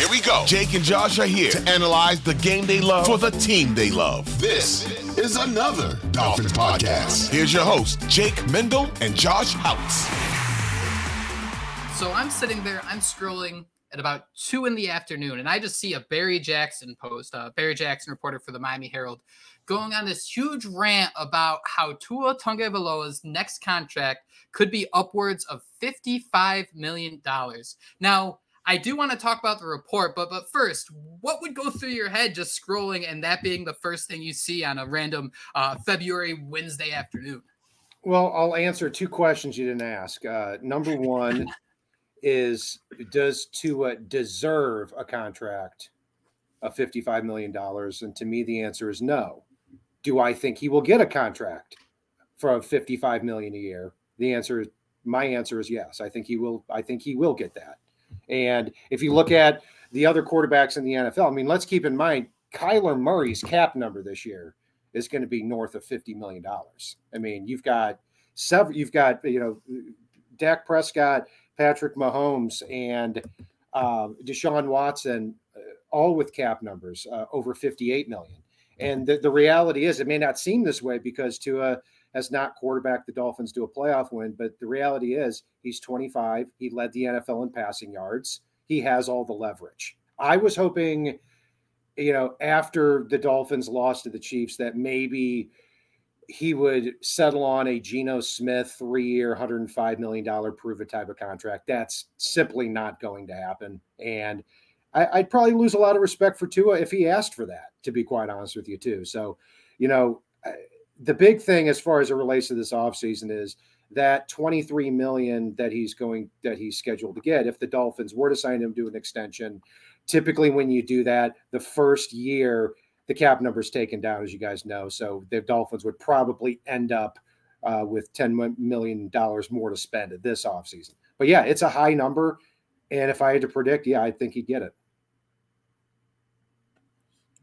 Here we go. Jake and Josh are here to analyze the game they love for the team they love. This is another Dolphins podcast. Here's your host, Jake Mendel and Josh Houtz. So I'm sitting there, I'm scrolling at about two in the afternoon, and I just see a Barry Jackson post, uh, Barry Jackson reporter for the Miami Herald, going on this huge rant about how Tua Tagovailoa's next contract could be upwards of $55 million. Now, I do want to talk about the report, but but first, what would go through your head just scrolling and that being the first thing you see on a random uh, February Wednesday afternoon? Well, I'll answer two questions you didn't ask. Uh, number one is Does Tua deserve a contract of $55 million? And to me, the answer is no. Do I think he will get a contract for 55 million a year? The answer is my answer is yes. I think he will. I think he will get that. And if you look at the other quarterbacks in the NFL, I mean, let's keep in mind Kyler Murray's cap number this year is going to be north of fifty million dollars. I mean, you've got several. You've got you know, Dak Prescott, Patrick Mahomes, and uh, Deshaun Watson, uh, all with cap numbers uh, over fifty-eight million. And the, the reality is, it may not seem this way because Tua has not quarterbacked the Dolphins to a playoff win. But the reality is, he's 25. He led the NFL in passing yards. He has all the leverage. I was hoping, you know, after the Dolphins lost to the Chiefs, that maybe he would settle on a Geno Smith three year, $105 million prove it type of contract. That's simply not going to happen. And I, would probably lose a lot of respect for Tua if he asked for that, to be quite honest with you, too. So, you know, the big thing as far as it relates to this offseason is that 23 million that he's going that he's scheduled to get if the dolphins were to sign him to an extension typically when you do that the first year the cap number is taken down as you guys know. So the dolphins would probably end up uh, with 10 million dollars more to spend at this offseason. But yeah it's a high number and if i had to predict yeah i think he'd get it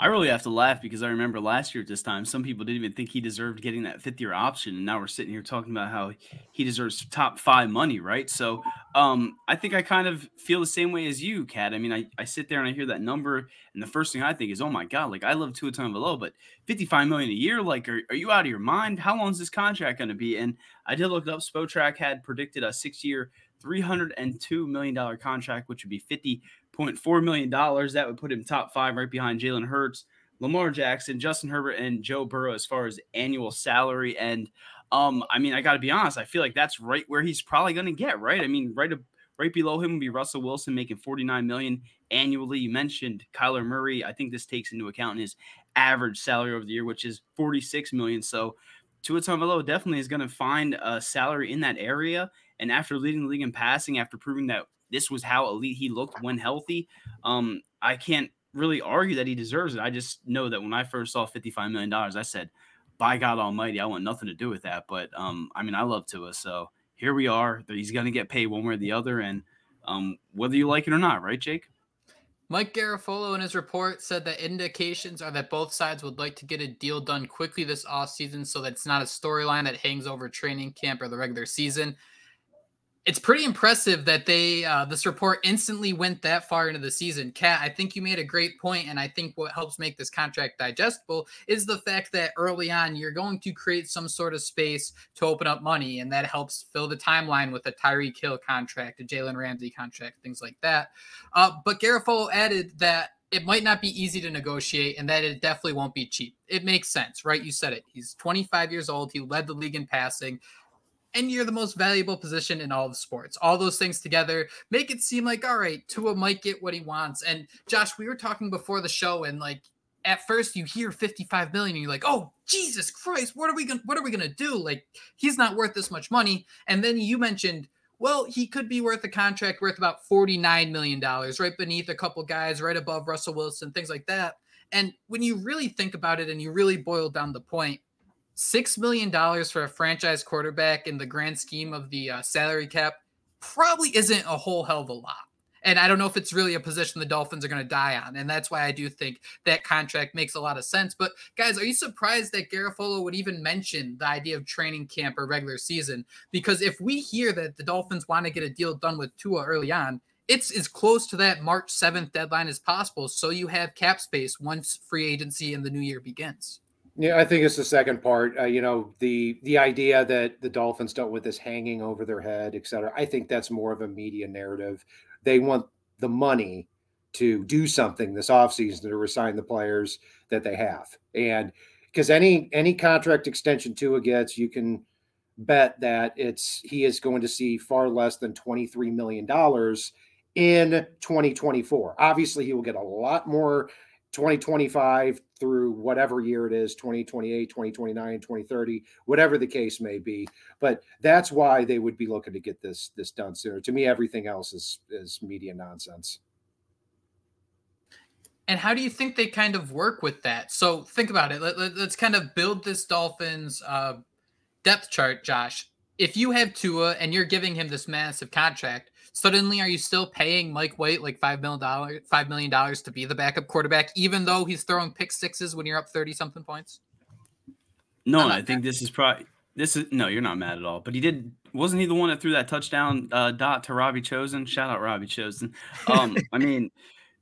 I really have to laugh because I remember last year at this time, some people didn't even think he deserved getting that fifth year option. And now we're sitting here talking about how he deserves top five money, right? So um, I think I kind of feel the same way as you, Cat. I mean, I, I sit there and I hear that number, and the first thing I think is, oh my God, like I love Tua Tagovailoa, but 55 million a year, like, are, are you out of your mind? How long is this contract going to be? And I did look up, Spotrac had predicted a six year, $302 million contract, which would be 50 $0.4 million. That would put him top five right behind Jalen Hurts, Lamar Jackson, Justin Herbert, and Joe Burrow as far as annual salary. And um, I mean, I got to be honest, I feel like that's right where he's probably going to get, right? I mean, right, right below him would be Russell Wilson making 49 million annually. You mentioned Kyler Murray. I think this takes into account his average salary over the year, which is 46 million. So Tua Tagovailoa definitely is going to find a salary in that area. And after leading the league in passing, after proving that this was how elite he looked when healthy. Um, I can't really argue that he deserves it. I just know that when I first saw $55 million, I said, by God Almighty, I want nothing to do with that. But um, I mean, I love Tua. So here we are. He's going to get paid one way or the other. And um, whether you like it or not, right, Jake? Mike Garafolo in his report said that indications are that both sides would like to get a deal done quickly this offseason so that it's not a storyline that hangs over training camp or the regular season it's pretty impressive that they uh, this report instantly went that far into the season. Cat, I think you made a great point, and I think what helps make this contract digestible is the fact that early on you're going to create some sort of space to open up money, and that helps fill the timeline with a Tyreek Hill contract, a Jalen Ramsey contract, things like that. Uh, but Garafolo added that it might not be easy to negotiate and that it definitely won't be cheap. It makes sense, right? You said it. He's 25 years old. He led the league in passing and you're the most valuable position in all of sports. All those things together make it seem like all right, Tua might get what he wants. And Josh, we were talking before the show, and like at first you hear 55 million, and you're like, oh Jesus Christ, what are we gonna what are we gonna do? Like he's not worth this much money. And then you mentioned. Well, he could be worth a contract worth about $49 million, right beneath a couple guys, right above Russell Wilson, things like that. And when you really think about it and you really boil down the point, six million dollars for a franchise quarterback in the grand scheme of the uh, salary cap probably isn't a whole hell of a lot. And I don't know if it's really a position the Dolphins are going to die on. And that's why I do think that contract makes a lot of sense. But guys, are you surprised that Garafolo would even mention the idea of training camp or regular season? Because if we hear that the Dolphins want to get a deal done with Tua early on, it's as close to that March 7th deadline as possible. So you have cap space once free agency and the new year begins. Yeah, I think it's the second part. Uh, you know, the the idea that the Dolphins don't this hanging over their head, et cetera. I think that's more of a media narrative. They want the money to do something this offseason to resign the players that they have. And because any any contract extension Tua gets, you can bet that it's he is going to see far less than $23 million in 2024. Obviously, he will get a lot more 2025 through whatever year it is 2028 2029 2030 whatever the case may be. But that's why they would be looking to get this this done sooner. To me everything else is is media nonsense. And how do you think they kind of work with that? So think about it. Let, us let, kind of build this dolphins uh, depth chart josh. If you have tua and you're giving him this massive contract Suddenly, are you still paying Mike White like five million dollars, five million dollars to be the backup quarterback, even though he's throwing pick sixes when you're up thirty something points? No, I think this is probably this is no, you're not mad at all. But he did wasn't he the one that threw that touchdown uh, dot to Robbie Chosen? Shout out Robbie Chosen. Um, I mean,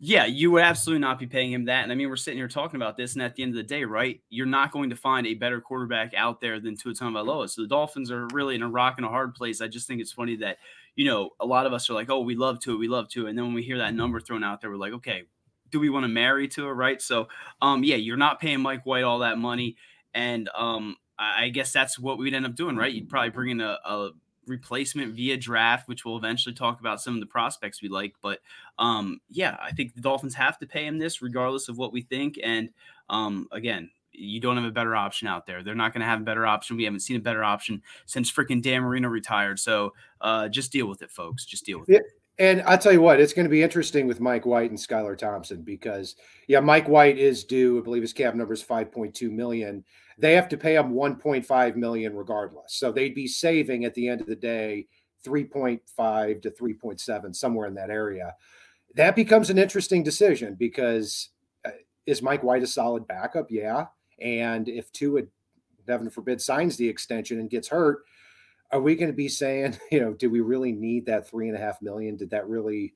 yeah, you would absolutely not be paying him that. And I mean, we're sitting here talking about this, and at the end of the day, right, you're not going to find a better quarterback out there than Tua Tagovailoa. So the Dolphins are really in a rock and a hard place. I just think it's funny that you know a lot of us are like, oh, we love Tua, we love Tua, and then when we hear that number thrown out there, we're like, okay, do we want to marry to Tua, right? So, um, yeah, you're not paying Mike White all that money, and um, I guess that's what we'd end up doing, right? You'd probably bring in a, a replacement via draft, which we'll eventually talk about some of the prospects we like. But um, yeah, I think the Dolphins have to pay him this regardless of what we think. And um, again, you don't have a better option out there. They're not going to have a better option. We haven't seen a better option since freaking Dan Marino retired. So uh, just deal with it, folks. Just deal with yeah. it. And I'll tell you what, it's going to be interesting with Mike White and Skylar Thompson because, yeah, Mike White is due. I believe his cap number is 5.2 million they have to pay him 1.5 million regardless. So they'd be saving at the end of the day 3.5 to 3.7 somewhere in that area. That becomes an interesting decision because uh, is Mike White a solid backup? Yeah. And if Tua, heaven forbid, signs the extension and gets hurt, are we going to be saying, you know, do we really need that three and a half million? Did that really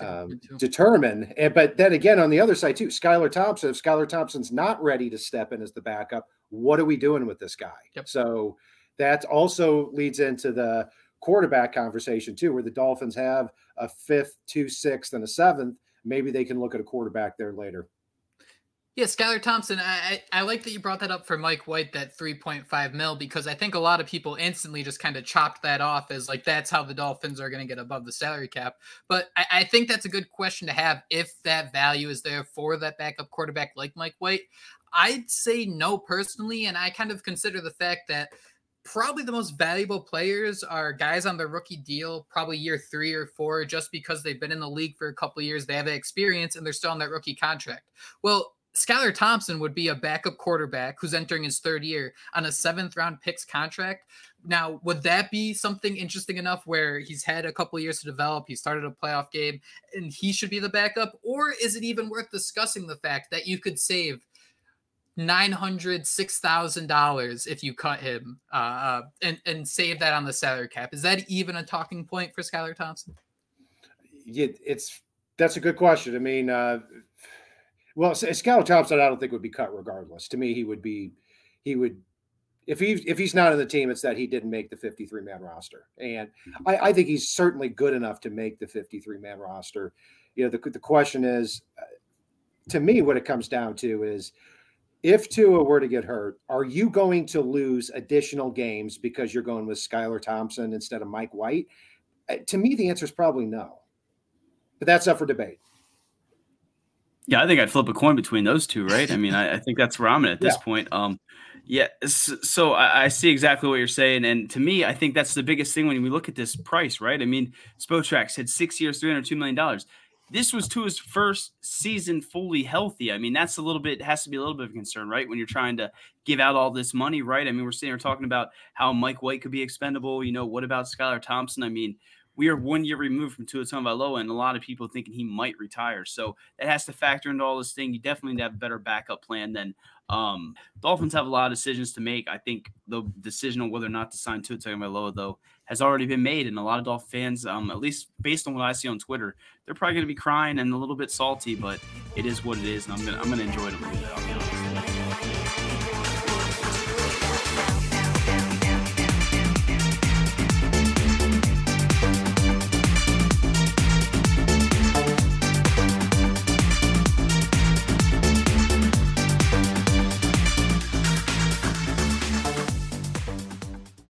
um, determine. And, but then again, on the other side too, Skylar Thompson. If Skylar Thompson's not ready to step in as the backup, what are we doing with this guy? Yep. So that also leads into the quarterback conversation too, where the Dolphins have a fifth, two sixth, and a seventh. Maybe they can look at a quarterback there later. Yeah, Skylar Thompson. I, I, I like that you brought that up for Mike White, that 3.5 mil, because I think a lot of people instantly just kind of chopped that off as like that's how the Dolphins are going to get above the salary cap. But I, I think that's a good question to have if that value is there for that backup quarterback like Mike White. I'd say no personally, and I kind of consider the fact that probably the most valuable players are guys on their rookie deal, probably year three or four, just because they've been in the league for a couple years, they have experience, and they're still on that rookie contract. Well, Skylar Thompson would be a backup quarterback who's entering his third year on a seventh round picks contract. Now, would that be something interesting enough where he's had a couple years to develop? He started a playoff game and he should be the backup? Or is it even worth discussing the fact that you could save nine hundred six thousand dollars if you cut him uh, uh, and and save that on the salary cap? Is that even a talking point for Skylar Thompson? Yeah, it's that's a good question. I mean, uh, well, Skylar Thompson, I don't think would be cut regardless. To me, he would be, he would, if he if he's not on the team, it's that he didn't make the 53 man roster, and mm-hmm. I, I, think he's certainly good enough to make the 53 man roster. You know, the the question is, uh, to me, what it comes down to is, if Tua were to get hurt, are you going to lose additional games because you're going with Skylar Thompson instead of Mike White? Uh, to me, the answer is probably no, but that's up for debate. Yeah, I think I'd flip a coin between those two, right? I mean, I, I think that's where I'm at at this yeah. point. Um, yeah, so I, I, see exactly what you're saying, and to me, I think that's the biggest thing when we look at this price, right? I mean, Spotrac had six years, three hundred two million dollars. This was to his first season fully healthy. I mean, that's a little bit has to be a little bit of a concern, right? When you're trying to give out all this money, right? I mean, we're sitting here talking about how Mike White could be expendable. You know, what about Skylar Thompson? I mean, we are one year removed from Tua Tagovailoa, and a lot of people thinking he might retire. So that has to factor into all this thing. You definitely need to have a better backup plan than um, Dolphins have a lot of decisions to make. I think the decision on whether or not to sign Tua Tagovailoa, though, has already been made, and a lot of Dolphin fans, um, at least based on what I see on Twitter, they're probably going to be crying and a little bit salty, but it is what it is, and I'm gonna I'm gonna enjoy it a little bit.